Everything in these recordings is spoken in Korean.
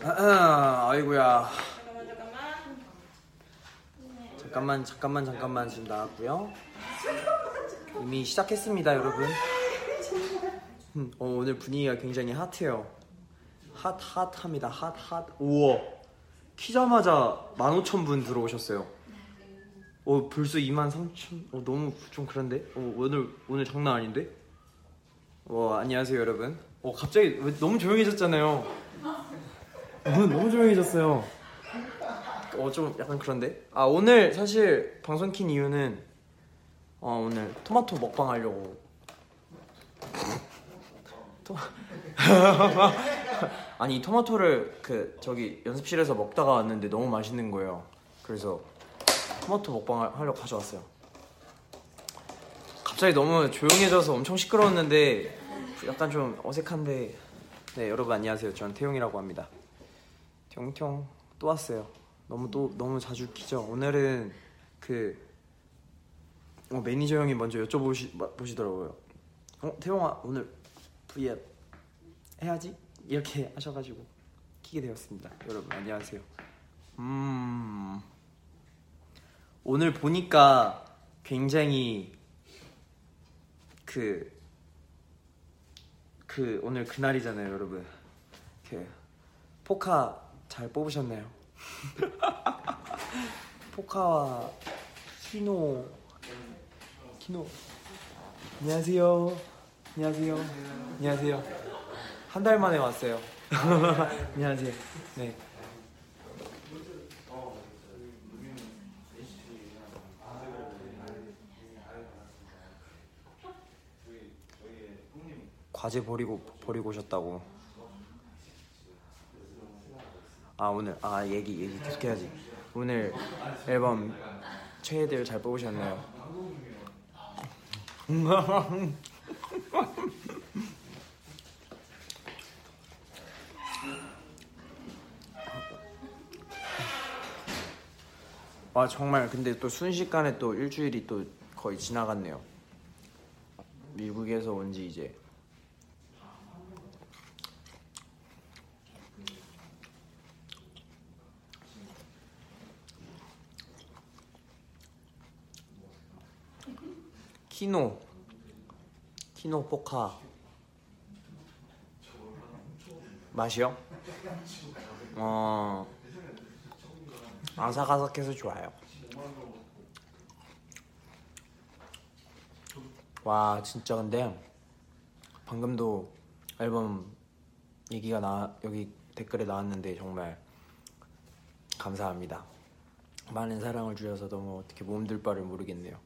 아, 아이고야. 잠깐만 잠깐만. 잠깐만, 잠깐만, 잠깐만 지금 나왔고요. 이미 시작했습니다, 여러분. 음, 어, 오늘 분위기가 굉장히 핫해요. 핫, 핫합니다. 핫, 핫. 우와. 키자마자 15,000분 들어오셨어요. 어, 벌써 23,000. 어, 너무 좀 그런데? 어, 오늘, 오늘 장난 아닌데? 와, 안녕하세요, 여러분. 어, 갑자기 왜 너무 조용해졌잖아요. 오늘 너무 조용해졌어요. 어, 좀 약간 그런데? 아, 오늘 사실 방송 킨 이유는 어, 오늘 토마토 먹방 하려고. 토... 아니, 이 토마토를 그 저기 연습실에서 먹다가 왔는데 너무 맛있는 거예요. 그래서 토마토 먹방 하- 하려고 가져왔어요. 갑자기 너무 조용해져서 엄청 시끄러웠는데 약간 좀 어색한데 네 여러분 안녕하세요 저는 태용이라고 합니다 퉁퉁 또 왔어요. 너무 또 너무 자주 키죠. 오늘은 그 어, 매니저 형이 먼저 여쭤보시 마- 보시더라고요. 어 태용아 오늘 V앱 해야지? 이렇게 하셔가지고 키게 되었습니다. 여러분 안녕하세요. 음 오늘 보니까 굉장히 그, 그, 오늘 그날이잖아요, 여러분. 그, 포카 잘 뽑으셨나요? 포카와 키노, 키노. 안녕하세요. 안녕하세요. 안녕하세요. 한 달 만에 왔어요. 안녕하세요. 네. 과제 버리고 버리고 오셨다고. 아 오늘 아 얘기 얘기 계속 해야지. 오늘 앨범 최애들 잘 뽑으셨나요? 아 정말 근데 또 순식간에 또 일주일이 또 거의 지나갔네요. 미국에서 온 지 이제 키노 키노 포카 맛이요? 어 아삭아삭해서 좋아요. 와 진짜 근데 방금도 앨범 얘기가 나 여기 댓글에 나왔는데 정말 감사합니다. 많은 사랑을 주셔서 너무 어떻게 몸둘 바를 모르겠네요.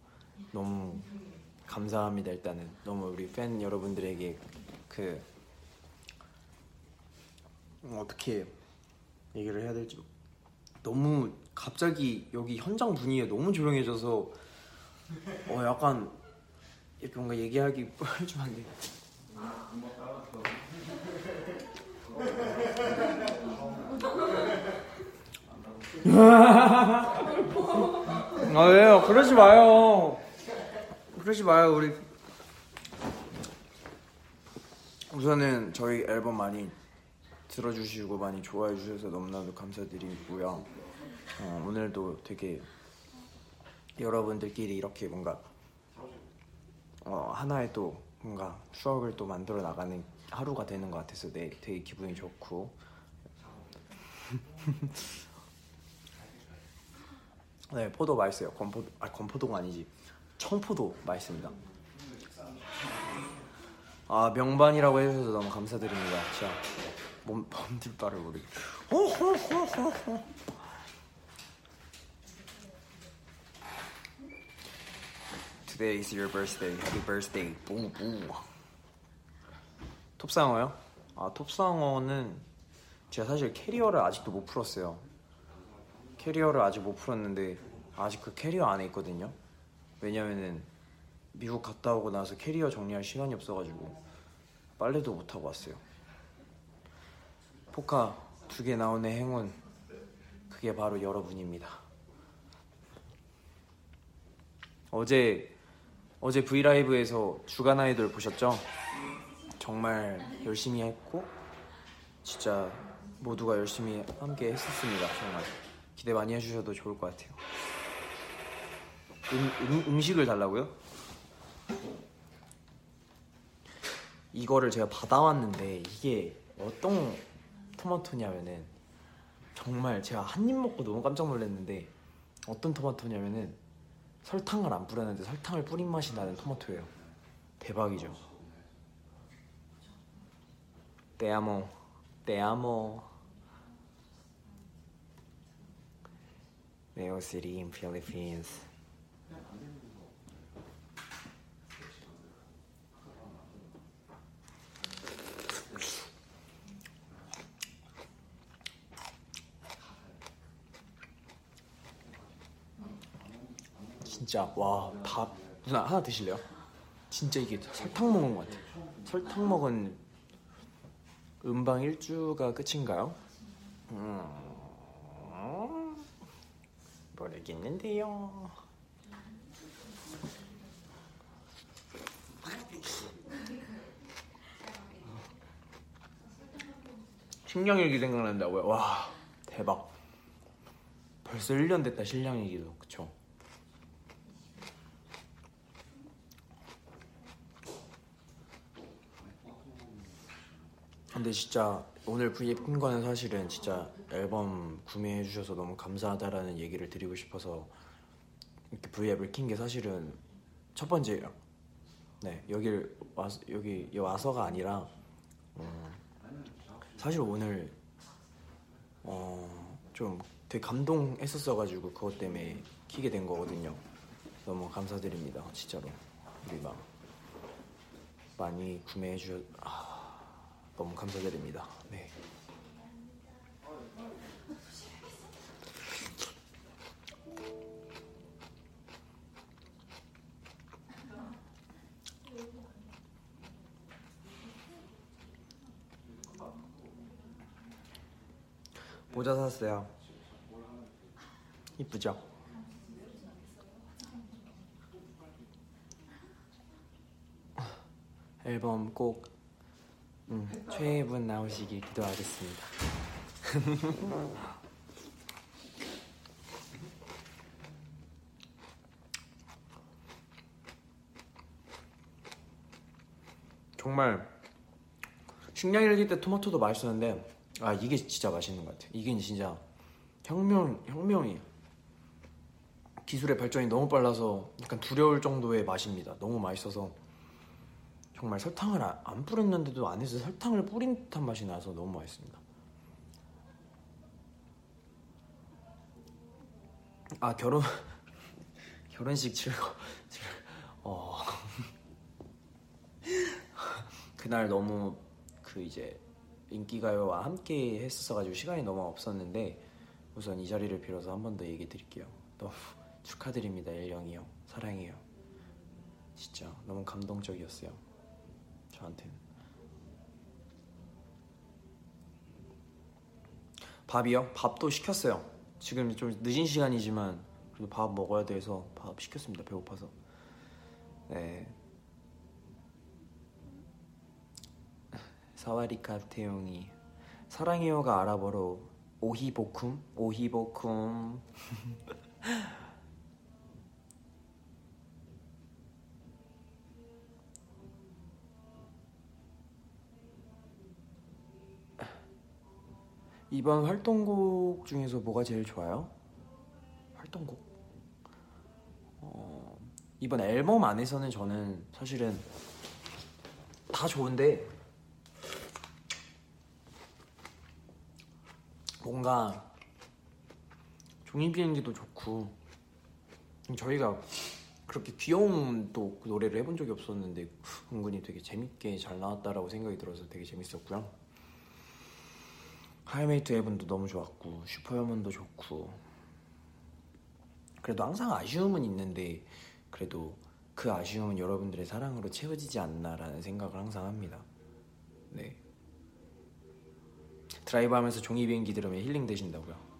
너무 감사합니다 일단은 너무 우리 팬 여러분들에게 그 음, 어떻게 얘기를 해야 될지 너무 갑자기 여기 현장 분위기가 너무 조용해져서 어 약간 이렇게 뭔가 얘기하기 좀안 돼. 아 왜요? 그러지 마요. 그러지 마요 우리. 우선은 저희 앨범 많이 들어주시고 많이 좋아해 주셔서 너무나도 감사드리고요. 어, 오늘도 되게 여러분들끼리 이렇게 뭔가 어, 하나의 또 뭔가 추억을 또 만들어 나가는 하루가 되는 것 같아서 네, 되게 기분이 좋고 네 포도 맛있어요 건포도 아 건포도가 아니지 청포도 맛있습니다 아 명반이라고 해주셔서 너무 감사드립니다 진짜 몸 몸들 바를 모르겠 Today is your birthday. Happy birthday. 뿌뿌. 톱상어요? 아 톱상어는 제가 사실 캐리어를 아직도 못 풀었어요. 캐리어를 아직 못 풀었는데 아직 그 캐리어 안에 있거든요. 왜냐면은 미국 갔다 오고 나서 캐리어 정리할 시간이 없어가지고 빨래도 못 하고 왔어요. 포카 두 개 나오는 행운 그게 바로 여러분입니다. 어제 어제 브이라이브에서 주간 아이돌 보셨죠? 정말 열심히 했고 진짜 모두가 열심히 함께 했었습니다. 정말 기대 많이 해주셔도 좋을 것 같아요. 음, 음, 음 식을 달라고요? 이거를 제가 받아왔는데 이게 어떤 토마토냐면은 정말 제가 한 입 먹고 너무 깜짝 놀랐는데 어떤 토마토냐면은 설탕을 안 뿌렸는데 설탕을 뿌린 맛이 나는 토마토예요. 대박이죠. Mexico City in Philippines. 진짜 와밥 누나 하나 드실래요? 진짜 이게 설탕 먹은 것 같아요. 설탕 먹은 음방 일주가 끝인가요? 음, 모르겠는데요. 신령일기 생각난다고요? 와 대박. 벌써 1년 됐다 신령일기도 그쵸? 근데 진짜 오늘 V앱 킨 거는 사실은 진짜 앨범 구매해 주셔서 너무 감사하다라는 얘기를 드리고 싶어서 이렇게 V앱을 킨 게 사실은 첫 번째예요. 네 여길 와서 여기 와서가 아니라 어, 사실 오늘 어, 좀 되게 감동했었어가지고 그것 때문에 키게 된 거거든요. 너무 감사드립니다, 진짜로 우리 막 많이 구매해 주셔. 아, 너무 감사드립니다. 네. 모자 샀어요. 이쁘죠? 앨범 꼭 음, 최애분 나오시길 기도하겠습니다. 정말 식량일기 때 토마토도 맛있었는데 아 이게 진짜 맛있는 것 같아요. 이게 진짜 혁명 혁명이에요. 기술의 발전이 너무 빨라서 약간 두려울 정도의 맛입니다. 너무 맛있어서 정말 설탕을 아- 안 뿌렸는데도 안에서 설탕을 뿌린 듯한 맛이 나서 너무 맛있습니다. 아 결혼 결혼식 즐거 즐- 어 그날 너무 그 이제 인기가요와 함께 했었어가지고 시간이 너무 없었는데 우선 이 자리를 빌어서 한 번 더 얘기 드릴게요. 너무 축하드립니다 일영이 형 사랑해요. 진짜 너무 감동적이었어요. 저한테는 밥이요? 밥도 시켰어요. 지금 좀 늦은 시간이지만 그래도 밥 먹어야 돼서 밥 시켰습니다. 배고파서. 네. 사와리카 태용이 사랑해요가 아랍어로 오히보쿰 오히보쿰 이번 활동곡 중에서 뭐가 제일 좋아요? 활동곡? 어, 이번 앨범 안에서는 저는 사실은 다 좋은데 뭔가 종이 비행기도 좋고 저희가 그렇게 귀여운 또 노래를 해본 적이 없었는데 은근히 되게 재밌게 잘 나왔다라고 생각이 들어서 되게 재밌었고요. Highway to Heaven도 너무 좋았고 Superhuman도 좋고 그래도 항상 아쉬움은 있는데 그래도 그 아쉬움은 여러분들의 사랑으로 채워지지 않나라는 생각을 항상 합니다. 네. 드라이브 하면서 종이 비행기 들으면 힐링 되신다고요?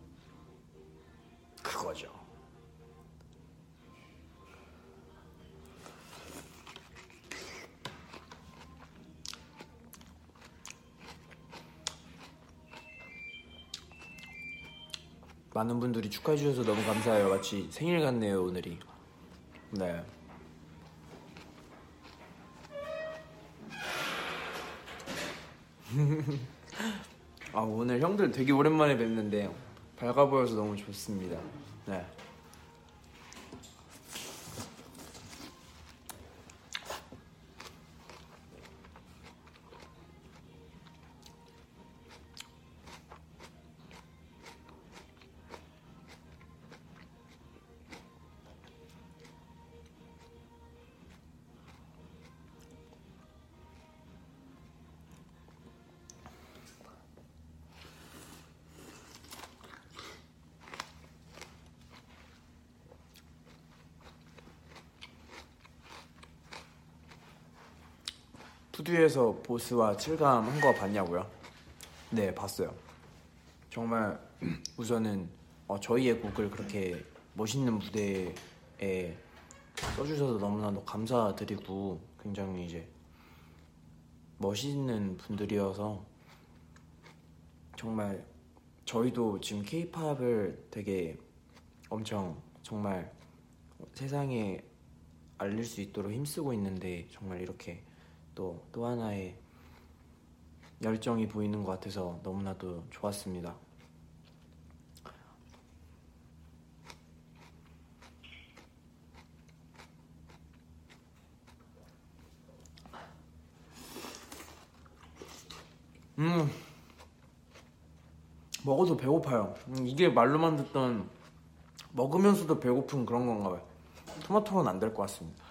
많은 분들이 축하해 주셔서 너무 감사해요. 마치 생일 같네요 오늘이. 네. 아 오늘 형들 되게 오랜만에 뵙는데 밝아 보여서 너무 좋습니다. 네. 푸듀에서 보스와 칠감 한 거 봤냐고요? 네, 봤어요. 정말 우선은 어, 저희의 곡을 그렇게 멋있는 무대에 써주셔서 너무나도 감사드리고 굉장히 이제 멋있는 분들이어서 정말 저희도 지금 케이팝을 되게 엄청 정말 세상에 알릴 수 있도록 힘쓰고 있는데 정말 이렇게 또, 또 하나의 열정이 보이는 것 같아서 너무나도 좋았습니다. 음, 먹어도 배고파요. 음, 이게 말로만 듣던 먹으면서도 배고픈 그런 건가 봐요. 토마토는 안 될 것 같습니다.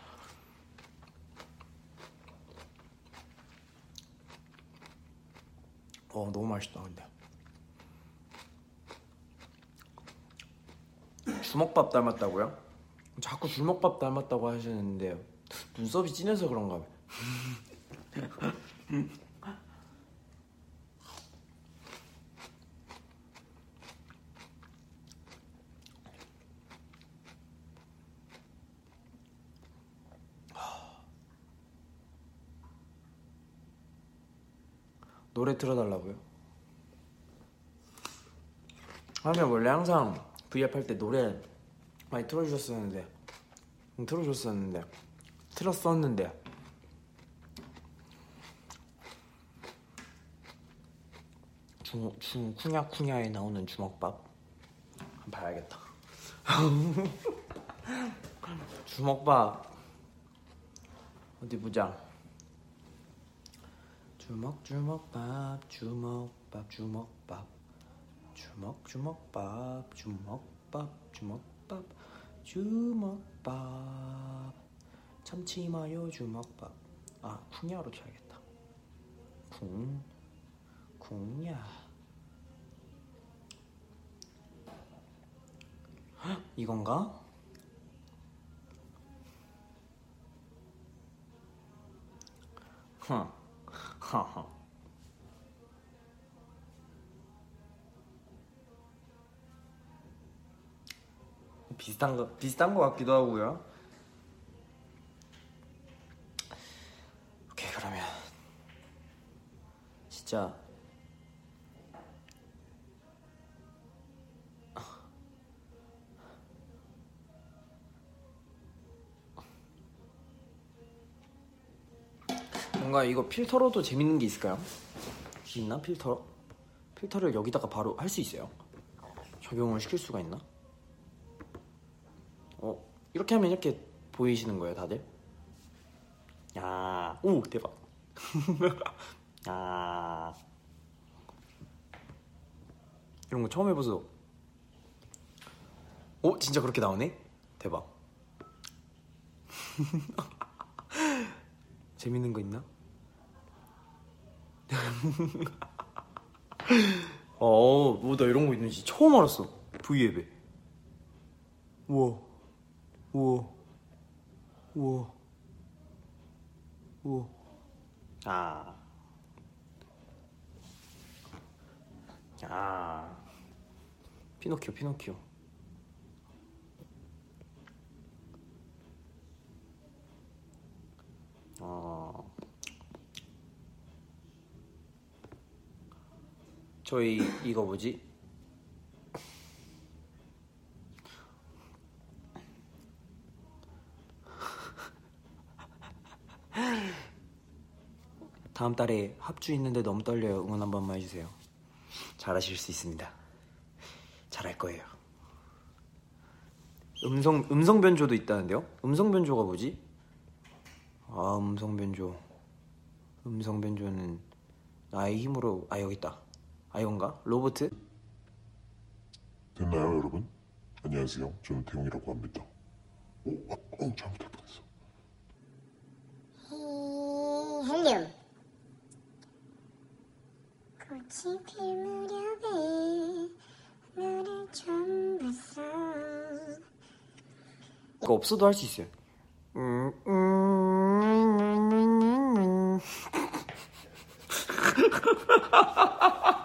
어 너무 맛있다 근데 주먹밥 닮았다고요? 자꾸 주먹밥 닮았다고 하시는데 눈썹이 진해서 그런가 봐요 노래 틀어달라고요? 하면 원래 항상 V앱 할 때 노래 많이 틀어주셨었는데 음, 틀어줬었는데 틀었었는데. 중, 중 쿠냐쿠냐에 나오는 주먹밥. 봐야겠다. 주먹밥. 어디 보자 주먹 주먹밥 주먹밥 주먹밥. 주먹 주먹밥 주먹밥 주먹밥 참치 마요 주먹밥. 아 쿵야로 쳐야겠다. 쿵 쿵야. 헉, 이건가? 허 하하. 비슷한 거 비슷한 거 같기도 하고요. 오케이 그러면 진짜 뭔가 이거 필터로도 재밌는 게 있을까요? 혹시 있나 필터? 필터를 여기다가 바로 할 수 있어요? 적용을 시킬 수가 있나? 어 이렇게 하면 이렇게 보이시는 거예요 다들? 야, 오 대박. 야, 이런 거 처음 해봐서. 오 진짜 그렇게 나오네? 대박. 재밌는 거 있나? 어, 뭐, 나 이런 거 있는지 처음 알았어. V앱에. 우와. 우와. 우와. 우와. 아. 아. 피노키오, 피노키오. 어. 저희 이거 뭐지? 다음 달에 합주 있는데 너무 떨려요. 응원 한 번만 해주세요. 잘하실 수 있습니다. 잘할 거예요. 음성 음성 변조도 있다는데요? 음성 변조가 뭐지? 아 음성 변조. 음성 변조는 나의 힘으로 아 여기 있다. 아 이건가? 로보트? 됐나요, 여러분? 안녕하세요. 저는 태용이라고 합니다. 오, 아, 어, 잘못할 뻔했어. 헬륨 꽃이 필 무렵에 너를 처음 봤어 이거 없어도 할 수 있어요. 음, 음, 음, 음, 음.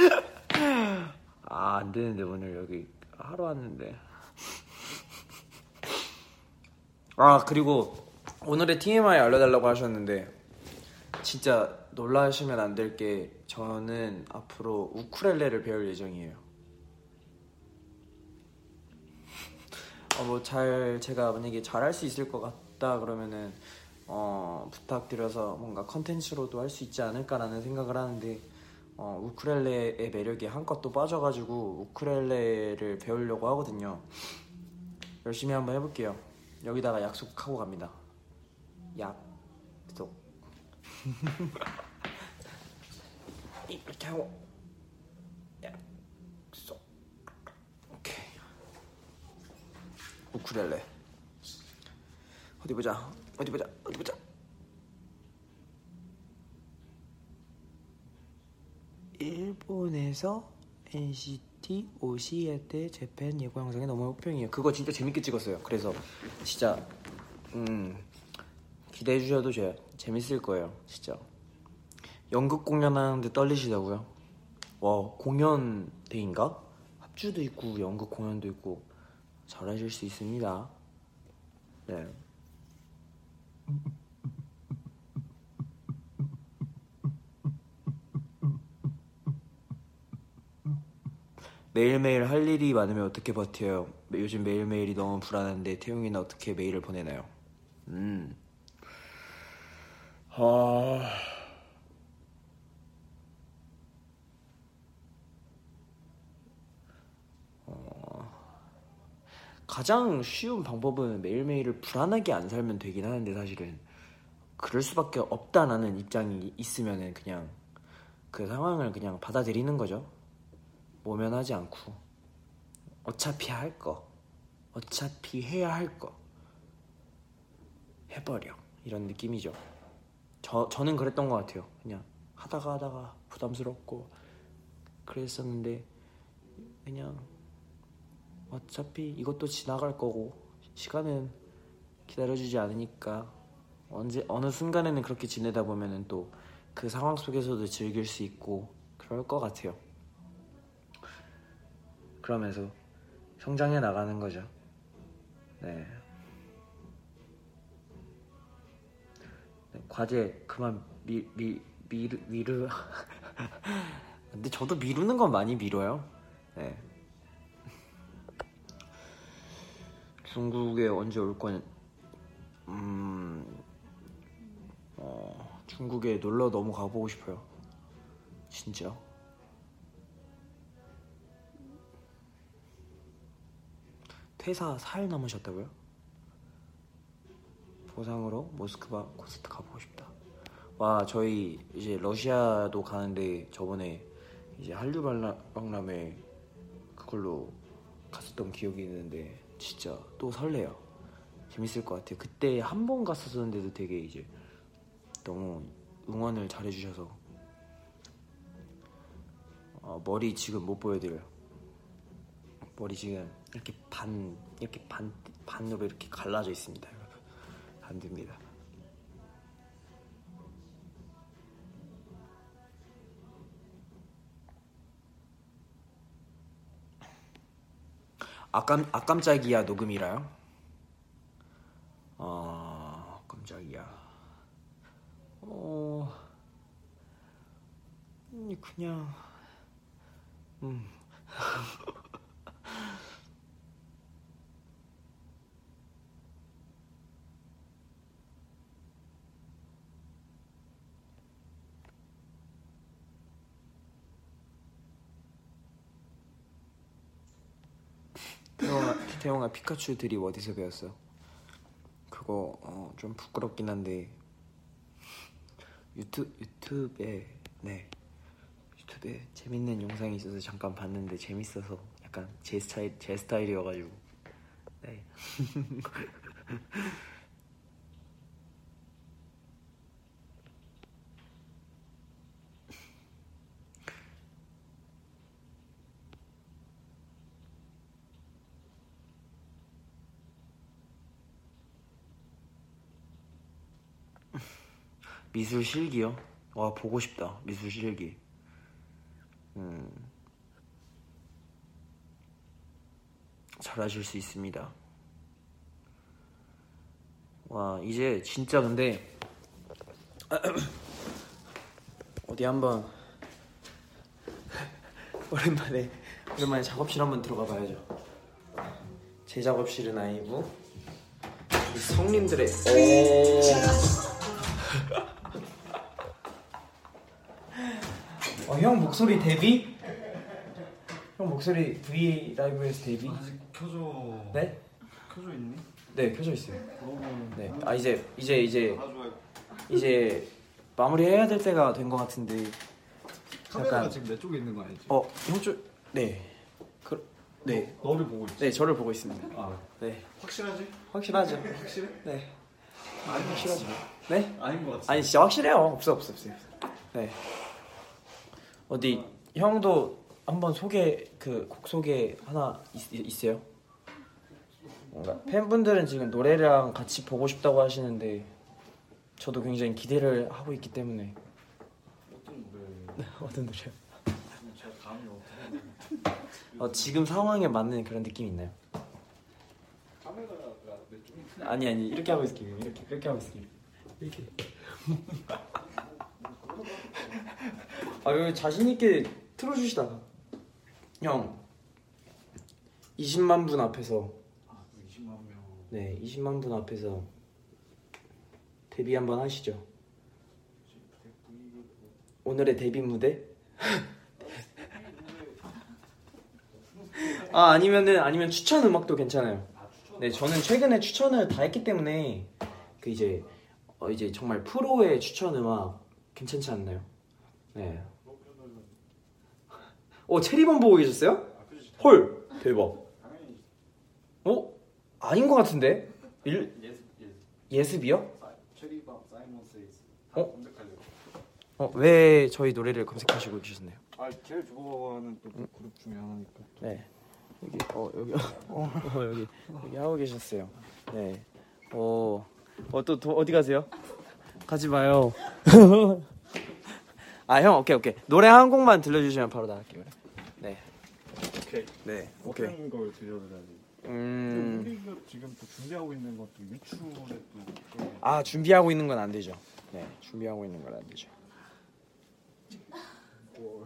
아, 안 되는데 오늘 여기 하러 왔는데. 아, 그리고 오늘의 TMI 알려달라고 하셨는데 진짜 놀라시면 안 될 게 저는 앞으로 우쿨렐레를 배울 예정이에요. 어, 뭐 잘 제가 만약에 잘할 수 있을 것 같다 그러면은 어, 부탁드려서 뭔가 컨텐츠로도 할 수 있지 않을까라는 생각을 하는데 어, 우쿨렐레의 매력이 한껏 또 빠져가지고 우쿨렐레를 배우려고 하거든요. 열심히 한번 해볼게요. 여기다가 약속하고 갑니다. 약속. 이렇게 하고 약속. 오케이. 우쿨렐레 어디 보자 어디 보자 어디 보자 일본에서 NCT 오시에테 재팬 예고 영상이 너무 호평이에요 그거 진짜 재밌게 찍었어요 그래서 진짜 음 기대해 주셔도 제 재밌을 거예요 진짜 연극 공연하는데 떨리시다고요? 와 공연 데인가? 합주도 있고 연극 공연도 있고 잘하실 수 있습니다. 네. 매일매일 할 일이 많으면 어떻게 버텨요? 요즘 매일매일이 너무 불안한데 태용이는 어떻게 메일을 보내나요? 음. 아. 가장 쉬운 방법은 매일매일을 불안하게 안 살면 되긴 하는데 사실은 그럴 수밖에 없다라는 입장이 있으면은 그냥 그 상황을 그냥 받아들이는 거죠. 모면하지 않고 어차피 할 거, 어차피 해야 할 거 해버려 이런 느낌이죠. 저 저는 그랬던 것 같아요. 그냥 하다가 하다가 부담스럽고 그랬었는데 그냥 어차피 이것도 지나갈 거고 시간은 기다려주지 않으니까 언제 어느 순간에는 그렇게 지내다 보면은 또 그 상황 속에서도 즐길 수 있고 그럴 것 같아요. 그러면서 성장해 나가는 거죠. 네. 네, 과제 그만 미, 미, 미루, 미루. 근데 저도 미루는 건 많이 미뤄요. 네. 중국에 언제 올 건, 음, 어, 중국에 놀러 너무 가보고 싶어요. 진짜. 퇴사 4일 남으셨다고요? 보상으로 모스크바 콘서트 가보고 싶다. 와, 저희 이제 러시아도 가는데 저번에 이제 한류 박람회 그걸로 갔었던 기억이 있는데 진짜 또 설레요. 재밌을 것 같아요. 그때 한 번 갔었었는데도 되게 이제 너무 응원을 잘해주셔서 어, 머리 지금 못 보여드려요. 머리 지금 이렇게 반 이렇게 반 반으로 이렇게 갈라져 있습니다. 안 됩니다. 아, 깜, 아 깜짝이야 녹음이라요? 아 깜짝이야 어 음, 그냥 음 태용아 피카츄 드립 어디서 배웠어? 그거 어, 좀 부끄럽긴 한데 유튜 유튜브에 네 유튜브에 재밌는 영상이 있어서 잠깐 봤는데 재밌어서 약간 제 스타일 제 스타일이어가지고 네. 미술 실기요? 와 보고 싶다 미술 실기. 음 잘하실 수 있습니다. 와 이제 진짜 근데 어디 한번 오랜만에 오랜만에 작업실 한번 들어가 봐야죠. 제 작업실은 아니고 이 성님들의 오. 형 목소리 데뷔? 형 목소리 V 라이브에서 데뷔? 아직 켜져 네? 켜져 있니? 네 켜져 있어요. 그러면 네. 아 이제 이제 이제 이제 마무리해야 될 때가 된 것 같은데. 카메라가 약간- 지금 내 쪽에 있는 거 알지? 어 형 쪽 네. 그 네. 너 를 보고 있지? 네 저를 보고 있습니다. 아 네 확실하지? 확실하죠. 확실해? 네 아니 확실하죠. 네? 아닌 것 같아 아니 진짜 확실해요. 없어 없어 없어요. 네. 어디 형도 한번 소개 그 곡 소개 하나 있, 있어요? 뭔가 팬분들은 지금 노래랑 같이 보고 싶다고 하시는데 저도 굉장히 기대를 하고 있기 때문에 어떤 노래 어떤 노래요? 어떻게 어, 지금 상황에 맞는 그런 느낌 있나요? 아니 아니 이렇게 하고 있을게요. 이렇게 이렇게 하고 있을게요. 이렇게. 아 여기 자신 있게 틀어주시다. 형 20만 분 앞에서 아 20만 명 네 20만 분 앞에서 데뷔 한번 하시죠. 오늘의 데뷔 무대? 아 아니면은 아니면 추천 음악도 괜찮아요. 네 저는 최근에 추천을 다 했기 때문에 그 이제 어 이제 정말 프로의 추천 음악 괜찮지 않나요? 네. 어 체리범 보고 계셨어요? 헐 대박. 어 아닌 것 같은데 일 예습 예습 예습이요? 사이먼 세이스 어? 검색하려고 어왜 저희 노래를 검색하시고 계셨나요? 아 제일 좋아하는 또 그룹 중에 하나니까 네 여기 어 여기 어, 어 여기 여기 하고 계셨어요. 네. 어 어또 어디 가세요? 가지 마요. 아 형 오케이 오케이 노래 한 곡만 들려주시면 바로 나갈게요. 네. 오케이 네 오케이. 어떤 걸 들려드려야지 음. 우리가 지금 또 준비하고 있는 것도 유추에 또 아 준비하고 있는 건 안 되죠. 네 준비하고 있는 건 안 되죠. 뭐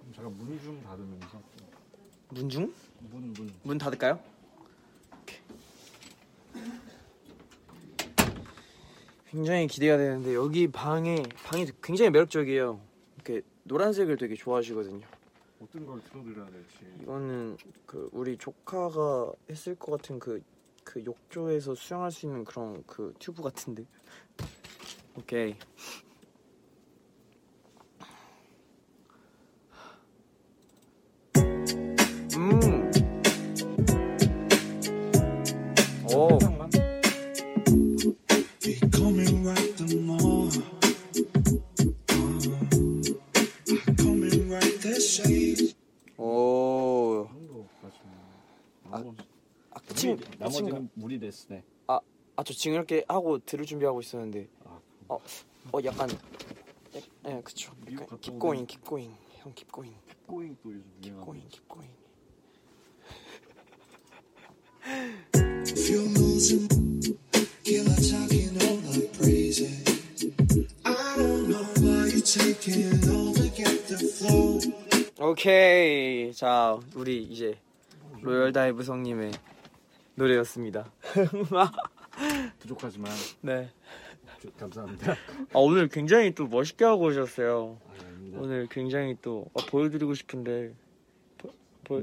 그럼 잠깐 문좀 닫으면서 문 중 문 문. 문 닫을까요? 오케이. 굉장히 기대가 되는데 여기 방에 방이 굉장히 매력적이에요. 이렇게 노란색을 되게 좋아하시거든요. 어떤 걸 틀어드려야 될지 이거는 그 우리 조카가 했을 것 같은 그 그 욕조에서 수영할 수 있는 그런 그 튜브 같은데. 오케이. 저 지금 이렇게 하고 들을 준비하고 있었는데, 아, 어, 어, 약간, 예, 예, 그쵸. 약간 keep going, 형 keep going, 꼬잉 또 요즘 keep 유행하고 going, keep going. If you're losing, killer talking all the crazy. I don't know why you're taking all to get the flow. 오케이, 자, 우리 이제 로열 다이브 성님의 노래였습니다. 부족하지만. 네. 주- 감사합니다. 아, 오늘 굉장히 또 멋있게 하고 오셨어요. 아, 오늘 굉장히 또 어, 보여드리고 싶은데. 보, 보,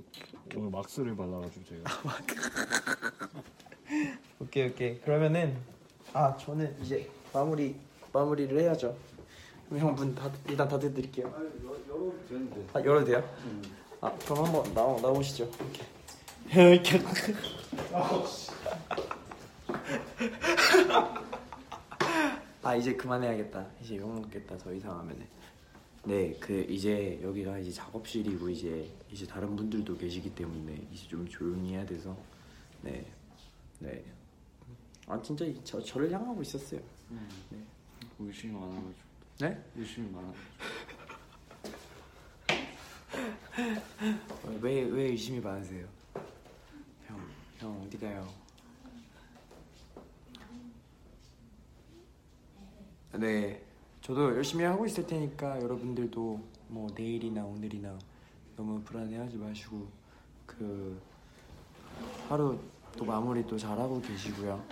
오늘 왁스를 발라가지고 제가. 오케이 오케이. 그러면은 아 저는 이제 마무리 마무리를 해야죠. 그럼 형문 다 일단 닫아드릴게요. 열어도 되는데. 아 열어도 돼요? 아 그럼 한번 나오 나오시죠. 이렇게 아 이제 그만해야겠다. 이제 욕 먹겠다 더 이상 하면은. 네 그 이제 여기가 이제 작업실이고 이제 이제 다른 분들도 계시기 때문에 이제 좀 조용히 해야 돼서. 네네아 진짜 이- 저 저를 향하고 있었어요. 의심이 많아가지고. 네? 의심이 많아가지고. 왜왜 의심이 많으세요? 형 형 어디 가요 네 저도 열심히 하고 있을 테니까 여러분들도 뭐 내일이나 오늘이나 너무 불안해하지 마시고 그 하루 또 마무리 또 잘하고 계시고요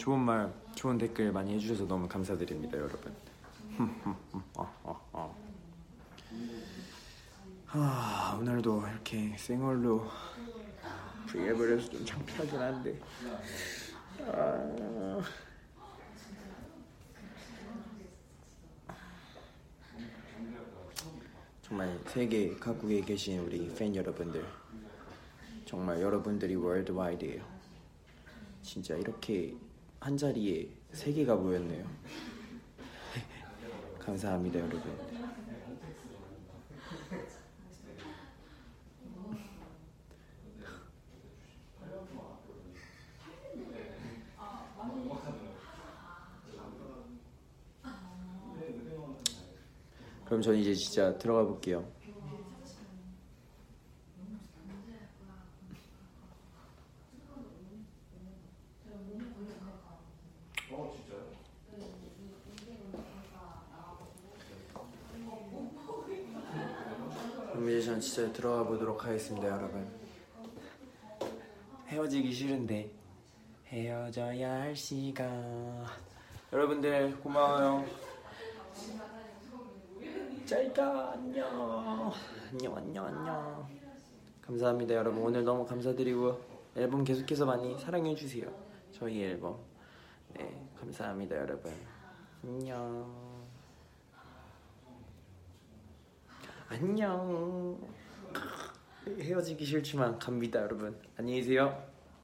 좋은 말, 좋은 댓글 많이 해주셔서 너무 감사드립니다, 여러분. 아, 오늘도 이렇게 생얼로 브이앱을 해서 좀 창피하긴 한데. 아. 정말 세계 각국에 계신 우리 팬 여러분들 정말 여러분들이 월드와이드예요. 진짜 이렇게 한 자리에 세 개가 모였네요. 감사합니다, 여러분. 그럼 전 이제 진짜 들어가 볼게요. 그럼 이제 전 진짜 들어가 보도록 하겠습니다, 여러분. 헤어지기 싫은데 헤어져야 할 시간. 여러분들 고마워요. 잘가 안녕. 안녕 안녕 안녕. 감사합니다, 여러분. 오늘 너무 감사드리고 앨범 계속해서 많이 사랑해 주세요. 저희 앨범. 네, 감사합니다, 여러분. 안녕. 안녕. 헤어지기 싫지만 갑니다, 여러분. 안녕히 계세요.